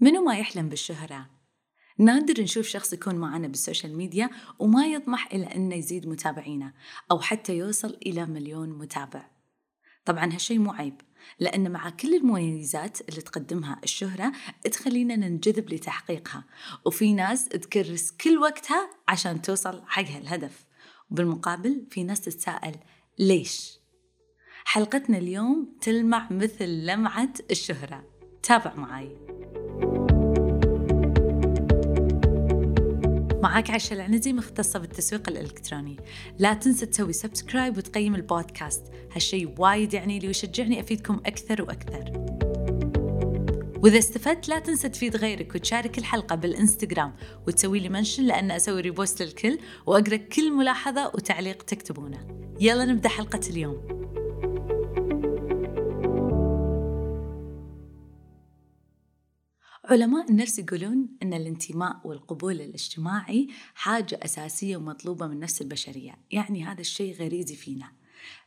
منو ما يحلم بالشهرة؟ نادر نشوف شخص يكون معنا بالسوشيال ميديا وما يطمح إلى أنه يزيد متابعينه أو حتى يوصل إلى مليون متابع طبعا هالشي مو عيب لأن مع كل المميزات اللي تقدمها الشهرة تخلينا ننجذب لتحقيقها وفي ناس تكرس كل وقتها عشان توصل حق هالهدف وبالمقابل في ناس تتساءل ليش؟ حلقتنا اليوم تلمع مثل لمعة الشهرة تابع معاي معاك عائشة العنزي مختصة بالتسويق الإلكتروني. لا تنسى تسوي subscribe وتقيم البودكاست. هالشي وايد يعني لي ويشجعني أفيدكم أكثر وأكثر. وإذا استفدت لا تنسى تفيد غيرك وتشارك الحلقة بالإنستغرام وتسوي لي mention لأن أسوي repost للكل وأقرأ كل ملاحظة وتعليق تكتبونه. يلا نبدأ حلقة اليوم. علماء النفس يقولون أن الانتماء والقبول الاجتماعي حاجة أساسية ومطلوبة من نفس البشرية يعني هذا الشيء غريزي فينا.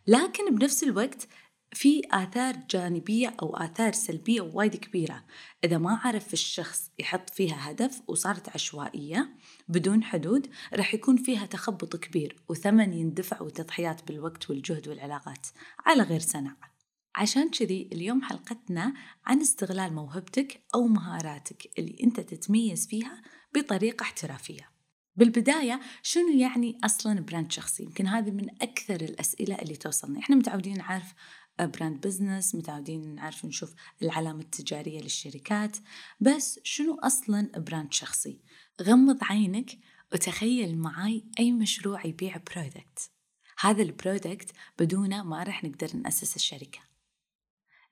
لكن بنفس الوقت في آثار جانبية أو آثار سلبية وايد كبيرة. إذا ما عرف الشخص يحط فيها هدف وصارت عشوائية بدون حدود راح يكون فيها تخبط كبير وثمن يندفع وتضحيات بالوقت والجهد والعلاقات. على غير سنة عشان كذي اليوم حلقتنا عن استغلال موهبتك أو مهاراتك اللي أنت تتميز فيها بطريقة احترافية. بالبداية شنو يعني أصلا brand شخصي؟ يمكن هذه من أكثر الأسئلة اللي توصلنا. إحنا متعودين نعرف brand business متعودين نعرف نشوف العلامة التجارية للشركات. بس شنو أصلا brand شخصي؟ غمض عينك وتخيل معاي أي مشروع يبيع product هذا ال product بدونه ما راح نقدر نأسس الشركة.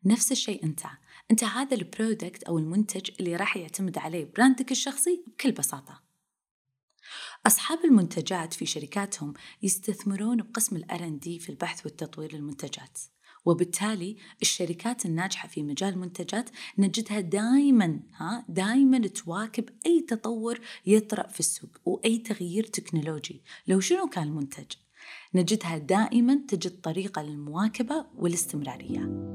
نفس الشيء أنت. أنت هذا ال product أو المنتج اللي راح يعتمد عليه brand ك الشخصي بكل بساطة. أصحاب المنتجات في شركاتهم يستثمرون بقسم ال R&D في البحث والتطوير للمنتجات. وبالتالي الشركات الناجحة في مجال المنتجات نجدها دائما ها دائما تواكب أي تطور يطرأ في السوق وأي تغيير تكنولوجي. لو شنو كان المنتج؟ نجدها دائما تجد طريقة للمواكبة والاستمرارية.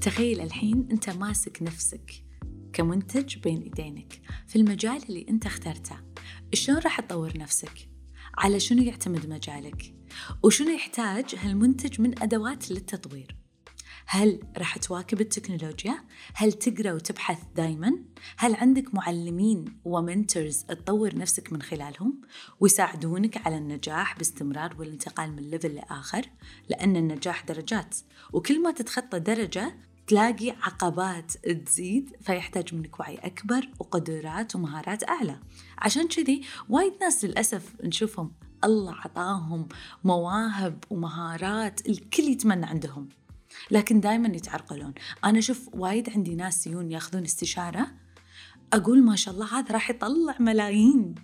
تخيل الحين أنت ماسك نفسك كمنتج بين إيدينك في المجال اللي أنت اخترته شلون راح تطور نفسك؟ على شنو يعتمد مجالك؟ وشنو يحتاج هالمنتج من أدوات للتطوير؟ هل راح تواكب التكنولوجيا؟ هل تقرأ وتبحث دايما؟ هل عندك معلمين و mentors تطور نفسك من خلالهم ويساعدونك على النجاح باستمرار والانتقال من level لآخر؟ لأن النجاح درجات وكل ما تتخطى درجة تلاقي عقبات تزيد فيحتاج منك وعي أكبر وقدرات ومهارات أعلى. عشان كذي وايد ناس للأسف نشوفهم الله عطاهم مواهب ومهارات الكل يتمنى عندهم. لكن دائما يتعرقلون. أنا أشوف وايد عندي ناس يجون ياخذون استشارة أقول ما شاء الله هذا راح يطلع ملايين.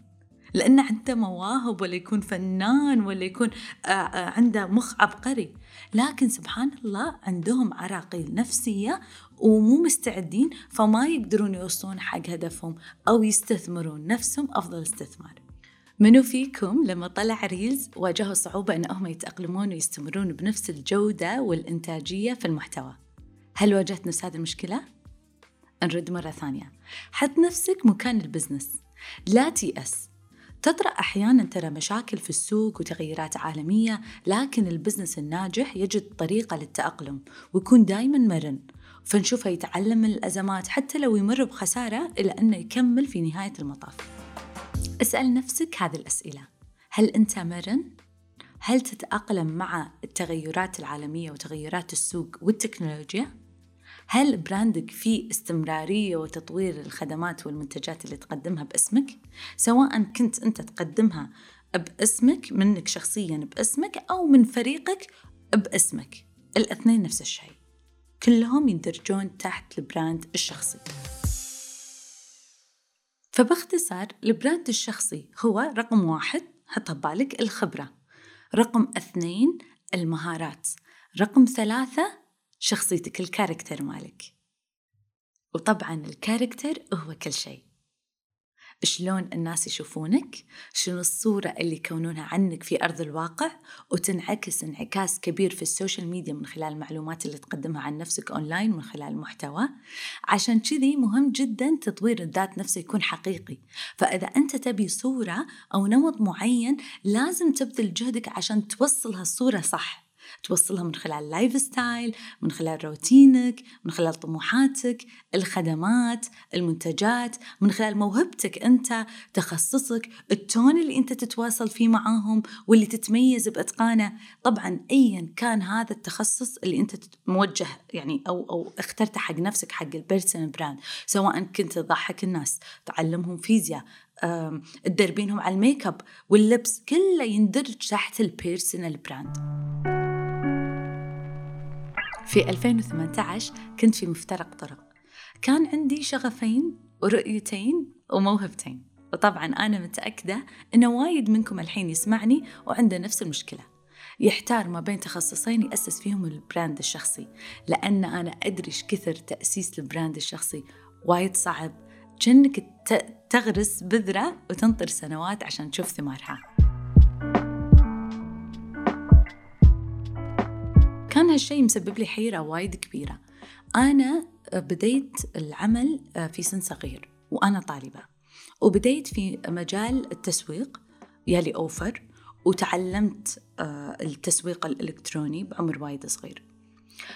لأنه عنده مواهب ولا يكون فنان ولا يكون آه، آه، عنده مخ عبقري. لكن سبحان الله عندهم عراقيل نفسية ومو مستعدين فما يقدرون يوصلون حق هدفهم أو يستثمرون نفسهم أفضل استثمار. منو فيكم لما طلع ريلز واجهوا صعوبة أنهم يتأقلمون ويستمرون بنفس الجودة والإنتاجية في المحتوى؟ هل واجهت نفس هذه المشكلة؟ نرد مرة ثانية. حط نفسك مكان ال business. لا تيأس تطرأ أحيانا ترى مشاكل في السوق وتغيرات عالمية لكن ال business الناجح يجد طريقة للتأقلم ويكون دايما مرن فنشوفه يتعلم من الأزمات حتى لو يمر بخسارة إلى أنه يكمل في نهاية المطاف اسأل نفسك هذه الأسئلة هل أنت مرن؟ هل تتأقلم مع التغيرات العالمية وتغيرات السوق والتكنولوجيا؟ هل brand ك فيه استمرارية وتطوير الخدمات والمنتجات اللي تقدمها باسمك؟ سواء كنت أنت تقدمها باسمك منك شخصيا باسمك أو من فريقك باسمك. الاثنين نفس الشيء. كلهم يندرجون تحت ال brand الشخصي. فباختصار ال brand الشخصي هو رقم واحد حط ببالك الخبرة. رقم اثنين المهارات. رقم ثلاثة شخصيتك ال character مالك. وطبعا ال character هو كل شيء. شلون الناس يشوفونك شنو الصورة اللي يكونونها عنك في أرض الواقع وتنعكس انعكاس كبير في ال social media من خلال المعلومات اللي تقدمها عن نفسك أونلاين من خلال المحتوى عشان كذي مهم جدا تطوير الذات نفسه يكون حقيقي. فإذا أنت تبي صورة أو نمط معين لازم تبذل جهدك عشان توصل هالصورة صح. توصلها من خلال lifestyle من خلال روتينك من خلال طموحاتك الخدمات المنتجات من خلال موهبتك أنت تخصصك ال tone اللي أنت تتواصل فيه معاهم واللي تتميز بإتقانه. طبعا أيا كان هذا التخصص اللي أنت موجه يعني أو, أو اخترته حق نفسك حق ال personal brand سواء كنت تضحك الناس تعلمهم فيزياء تدربينهم على الميك اب واللبس كله يندرج تحت ال personal brand في 2018 كنت في مفترق طرق. كان عندي شغفين ورؤيتين وموهبتين. وطبعا أنا متأكدة أن وايد منكم الحين يسمعني وعنده نفس المشكلة. يحتار ما بين تخصصين يأسس فيهم ال brand الشخصي لأن أنا أدري كثر تأسيس ال brand الشخصي. وايد صعب. كأنك تغرس بذرة وتنطر سنوات عشان تشوف ثمارها. هالشيء مسبب لي حيرة وايد كبيرة. أنا بديت العمل في سن صغير وأنا طالبة. وبديت في مجال التسويق يالي أوفر وتعلمت التسويق الإلكتروني بعمر وايد صغير.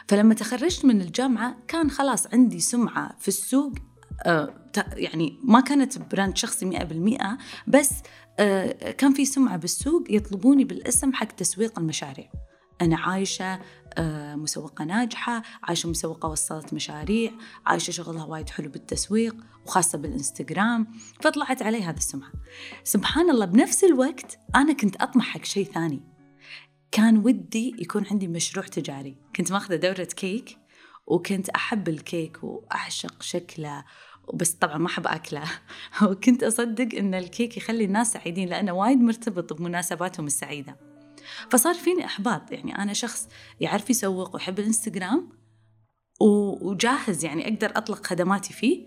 فلما تخرجت من الجامعة كان خلاص عندي سمعة في السوق يعني ما كانت براند شخصي مئة بالمئة بس كان في سمعة بالسوق يطلبوني بالاسم حق تسويق المشاريع. أنا عايشة آه، مسوقة ناجحة عايشة مسوقة وصلت مشاريع عايشة شغلها وايد حلو بالتسويق وخاصة بالإنستغرام فطلعت علي هذا السمعة. سبحان الله بنفس الوقت أنا كنت أطمح حق شيء ثاني. كان ودي يكون عندي مشروع تجاري. كنت ماخذة دورة كيك وكنت أحب الكيك وأعشق شكله بس طبعا ما أحب أكله. وكنت أصدق أن الكيك يخلي الناس سعيدين لأنه وايد مرتبط بمناسباتهم السعيدة. فصار فيني إحباط. يعني أنا شخص يعرف يسوق ويحب الإنستغرام وجاهز يعني أقدر أطلق خدماتي فيه.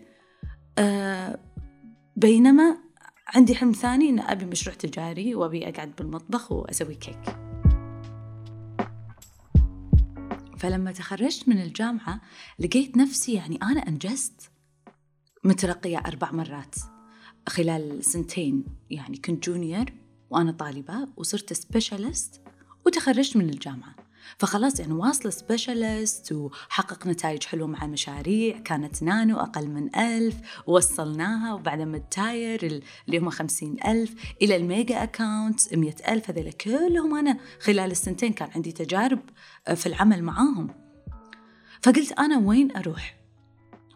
أه بينما عندي حلم ثاني أن أبي مشروع تجاري وأبي أقعد بالمطبخ وأسوي كيك. فلما تخرجت من الجامعة لقيت نفسي يعني أنا أنجزت مترقية أربع مرات خلال سنتين. يعني كنت junior وأنا طالبة وصرت specialist وتخرجت من الجامعة. فخلاص يعني واصلة specialist وحقق نتائج حلوة مع مشاريع كانت نانو أقل من ألف ووصلناها. وبعدين من ال tier اللي هم خمسين ألف إلى ال mega account مئة ألف هذول كلهم. أنا خلال السنتين كان عندي تجارب في العمل معاهم. فقلت أنا وين أروح؟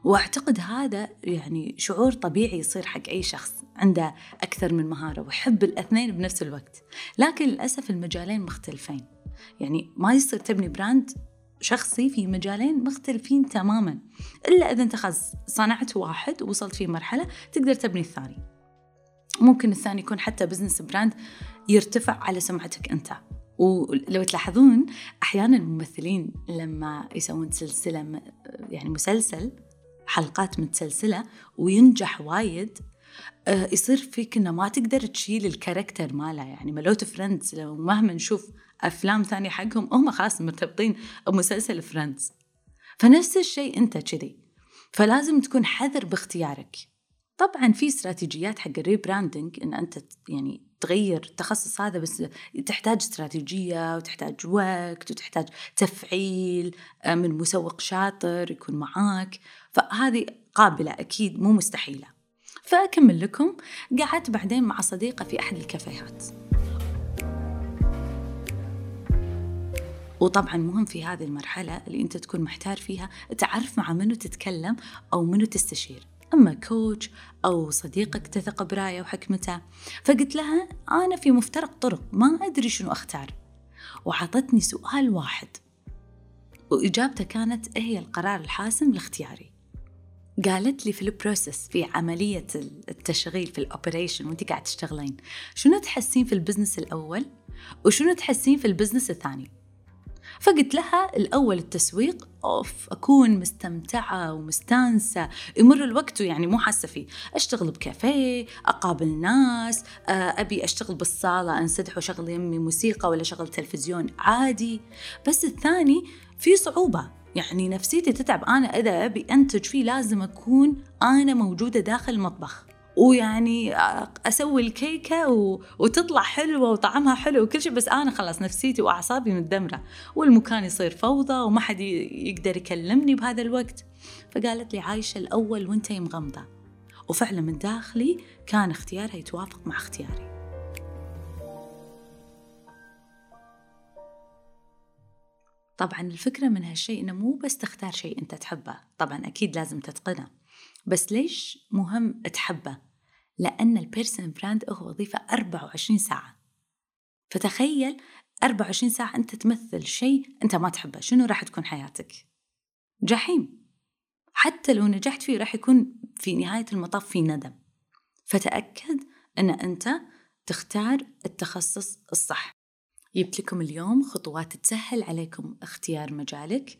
وأعتقد هذا يعني شعور طبيعي يصير حق أي شخص عنده أكثر من مهارة ويحب الاثنين بنفس الوقت. لكن للأسف المجالين مختلفين. يعني ما يصير تبني brand شخصي في مجالين مختلفين تماما. إلا إذا أنت خلاص صنعت واحد ووصلت فيه مرحلة تقدر تبني الثاني. ممكن الثاني يكون حتى business brand يرتفع على سمعتك أنت. ولو تلاحظون أحيانا الممثلين لما يسوون سلسلة يعني مسلسل حلقات متسلسلة وينجح وايد. آه، يصير فيك إنه ما تقدر تشيل ال character ماله يعني. مالوت Friends لو مهما نشوف أفلام ثانية حقهم هم خلاص مرتبطين بمسلسل Friends فنفس الشيء أنت كذي. فلازم تكون حذر باختيارك. طبعا في استراتيجيات حق ال rebranding إن أنت يعني تغير التخصص هذا بس تحتاج استراتيجية وتحتاج وقت وتحتاج تفعيل آه، من مسوق شاطر يكون معاك. فهذه قابلة أكيد مو مستحيلة. فأكمل لكم. قعدت بعدين مع صديقة في أحد الكافيهات. وطبعا مهم في هذه المرحلة اللي أنت تكون محتار فيها تعرف مع منو تتكلم أو منو تستشير. أما coach أو صديقك تثق برأيه وحكمته. فقلت لها أنا في مفترق طرق ما أدري شنو أختار. وعطتني سؤال واحد. وإجابته كانت إيه هي القرار الحاسم لاختياري؟ قالت لي في ال process في عملية التشغيل في ال operation وانت قاعد تشتغلين شنو تحسين في ال business الأول وشنو تحسين في ال business الثاني؟ فقلت لها الأول التسويق أوف أكون مستمتعة ومستانسة يمر الوقت يعني مو حاسة فيه أشتغل بكافيه أقابل ناس آه، أبي أشتغل بالصالة أنسدح وأشغل يمي موسيقى ولا أشغل تلفزيون عادي بس الثاني في صعوبة. يعني نفسيتي تتعب. أنا إذا أبي أنتج فيه لازم أكون أنا موجودة داخل المطبخ. ويعني أسوي الكيكة و... وتطلع حلوة وطعمها حلو وكل شيء بس أنا خلاص نفسيتي وأعصابي متدمرة. والمكان يصير فوضى وما حد يقدر يكلمني بهذا الوقت. فقالت لي عايشة الأول وأنت مغمضه وفعلا من داخلي كان اختيارها يتوافق مع اختياري. طبعا الفكرة من هالشيء إنه مو بس تختار شيء أنت تحبه طبعا أكيد لازم تتقنه بس ليش مهم تحبه؟ لأن ال personal brand هو وظيفة 24 ساعة. فتخيل 24 ساعة أنت تمثل شيء أنت ما تحبه شنو راح تكون حياتك؟ جحيم. حتى لو نجحت فيه راح يكون في نهاية المطاف في ندم. فتأكد أن أنت تختار التخصص الصح. جبت لكم اليوم خطوات تسهل عليكم اختيار مجالك.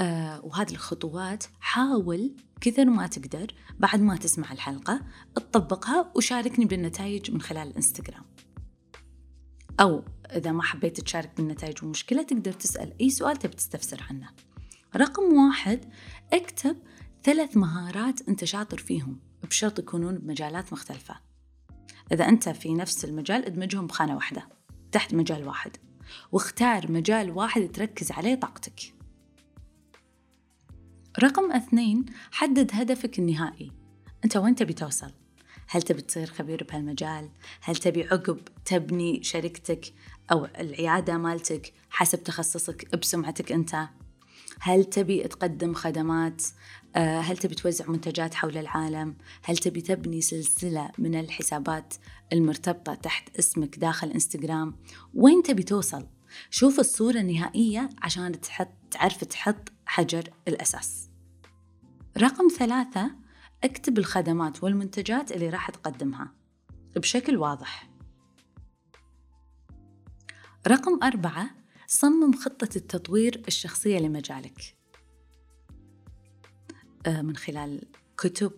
آه وهذه الخطوات حاول كثر ما تقدر بعد ما تسمع الحلقة تطبقها وشاركني بالنتائج من خلال الانستغرام أو إذا ما حبيت تشارك بالنتائج والمشكلة تقدر تسأل أي سؤال تبي تستفسر عنه. رقم واحد اكتب ثلاث مهارات أنت شاطر فيهم بشرط يكونون بمجالات مختلفة. إذا أنت في نفس المجال ادمجهم بخانة واحدة. تحت مجال واحد واختار مجال واحد تركز عليه طاقتك رقم اثنين حدد هدفك النهائي أنت وين تبي توصل؟ هل تبي تصير خبير بهالمجال؟ هل تبي عقب تبني شركتك أو العيادة مالتك حسب تخصصك بسمعتك أنت؟ هل تبي تقدم خدمات؟ آه، هل تبي توزع منتجات حول العالم؟ هل تبي تبني سلسلة من الحسابات المرتبطة تحت اسمك داخل إنستغرام؟ وين تبي توصل؟ شوف الصورة النهائية عشان تحط تعرف تحط حجر الأساس رقم ثلاثة اكتب الخدمات والمنتجات اللي راح تقدمها بشكل واضح رقم أربعة صمم خطة التطوير الشخصية لمجالك. آه، من خلال كتب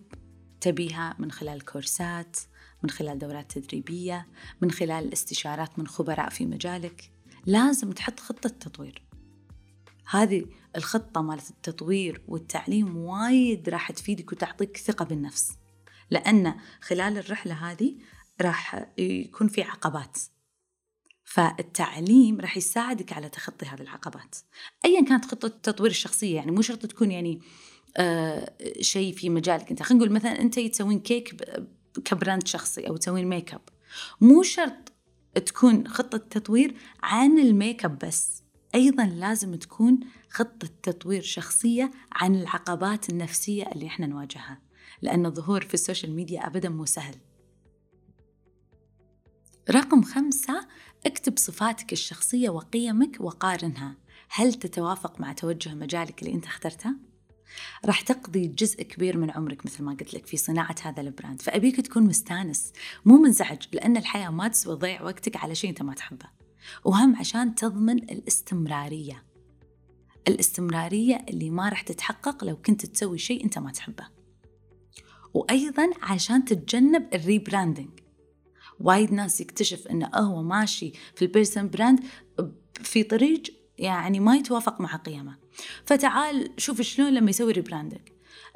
تبيها من خلال كورسات من خلال دورات تدريبية من خلال استشارات من خبراء في مجالك. لازم تحط خطة تطوير هذه الخطة مالت التطوير والتعليم وايد راح تفيدك وتعطيك ثقة بالنفس. لأن خلال الرحلة هذه راح يكون في عقبات. فالتعليم راح يساعدك على تخطي هذه العقبات. ايا كانت خطة التطوير الشخصية يعني مو شرط تكون يعني آه شيء في مجالك أنت. خلينا نقول مثلا أنت تسوين كيك ك brand شخصي أو تسوين ميك اب مو شرط تكون خطة تطوير عن الميك اب بس. أيضا لازم تكون خطة تطوير شخصية عن العقبات النفسية اللي إحنا نواجهها. لأن الظهور في ال social media أبدا مو سهل. رقم خمسة اكتب صفاتك الشخصية وقيمك وقارنها. هل تتوافق مع توجه مجالك اللي انت اخترته؟ راح تقضي جزء كبير من عمرك مثل ما قلت لك في صناعة هذا ال brand. فأبيك تكون مستانس مو منزعج لأن الحياة ما تسوى ضيع وقتك على شيء أنت ما تحبه. وهم عشان تضمن الاستمرارية. الاستمرارية اللي ما راح تتحقق لو كنت تسوي شيء أنت ما تحبه. وأيضا عشان تتجنب ال rebranding وايد ناس يكتشف انه هو ماشي في ال personal brand في طريق يعني ما يتوافق مع قيمه. فتعال شوف شلون لما يسوي rebranding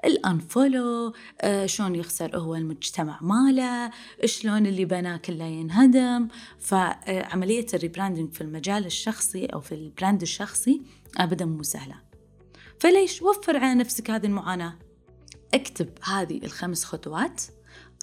ال unfollow آه شلون يخسر هو المجتمع ماله شلون اللي بناه كله ينهدم. فعملية ال rebranding في المجال الشخصي أو في ال brand الشخصي أبدا مو سهلة. فليش؟ وفر على نفسك هذه المعاناة. اكتب هذه الخمس خطوات.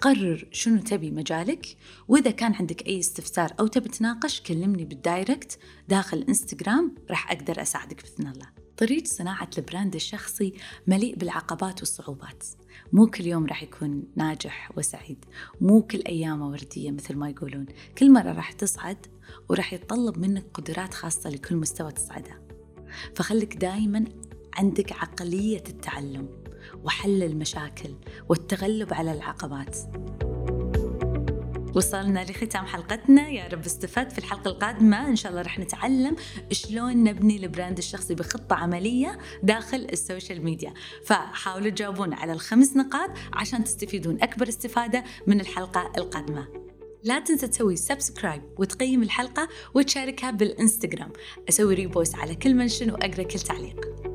قرر شنو تبي مجالك. وإذا كان عندك أي استفسار أو تبي تناقش كلمني بال direct داخل إنستغرام راح أقدر أساعدك بإذن الله. طريق صناعة ال brand الشخصي مليء بالعقبات والصعوبات. مو كل يوم راح يكون ناجح وسعيد. مو كل أيامه وردية مثل ما يقولون. كل مرة راح تصعد وراح يتطلب منك قدرات خاصة لكل مستوى تصعده. فخليك دايما عندك عقلية التعلم. وحل المشاكل والتغلب على العقبات. وصلنا لختام حلقتنا. يا رب استفدت في الحلقة القادمة. إن شاء الله رح نتعلم شلون نبني ال brand الشخصي بخطة عملية داخل ال social media. فحاولوا تجاوبون على الخمس نقاط عشان تستفيدون. أكبر استفادة من الحلقة القادمة. لا تنسى تسوي subscribe وتقيم الحلقة وتشاركها بالإنستغرام. أسوي repost على كل mention وأقرأ كل تعليق.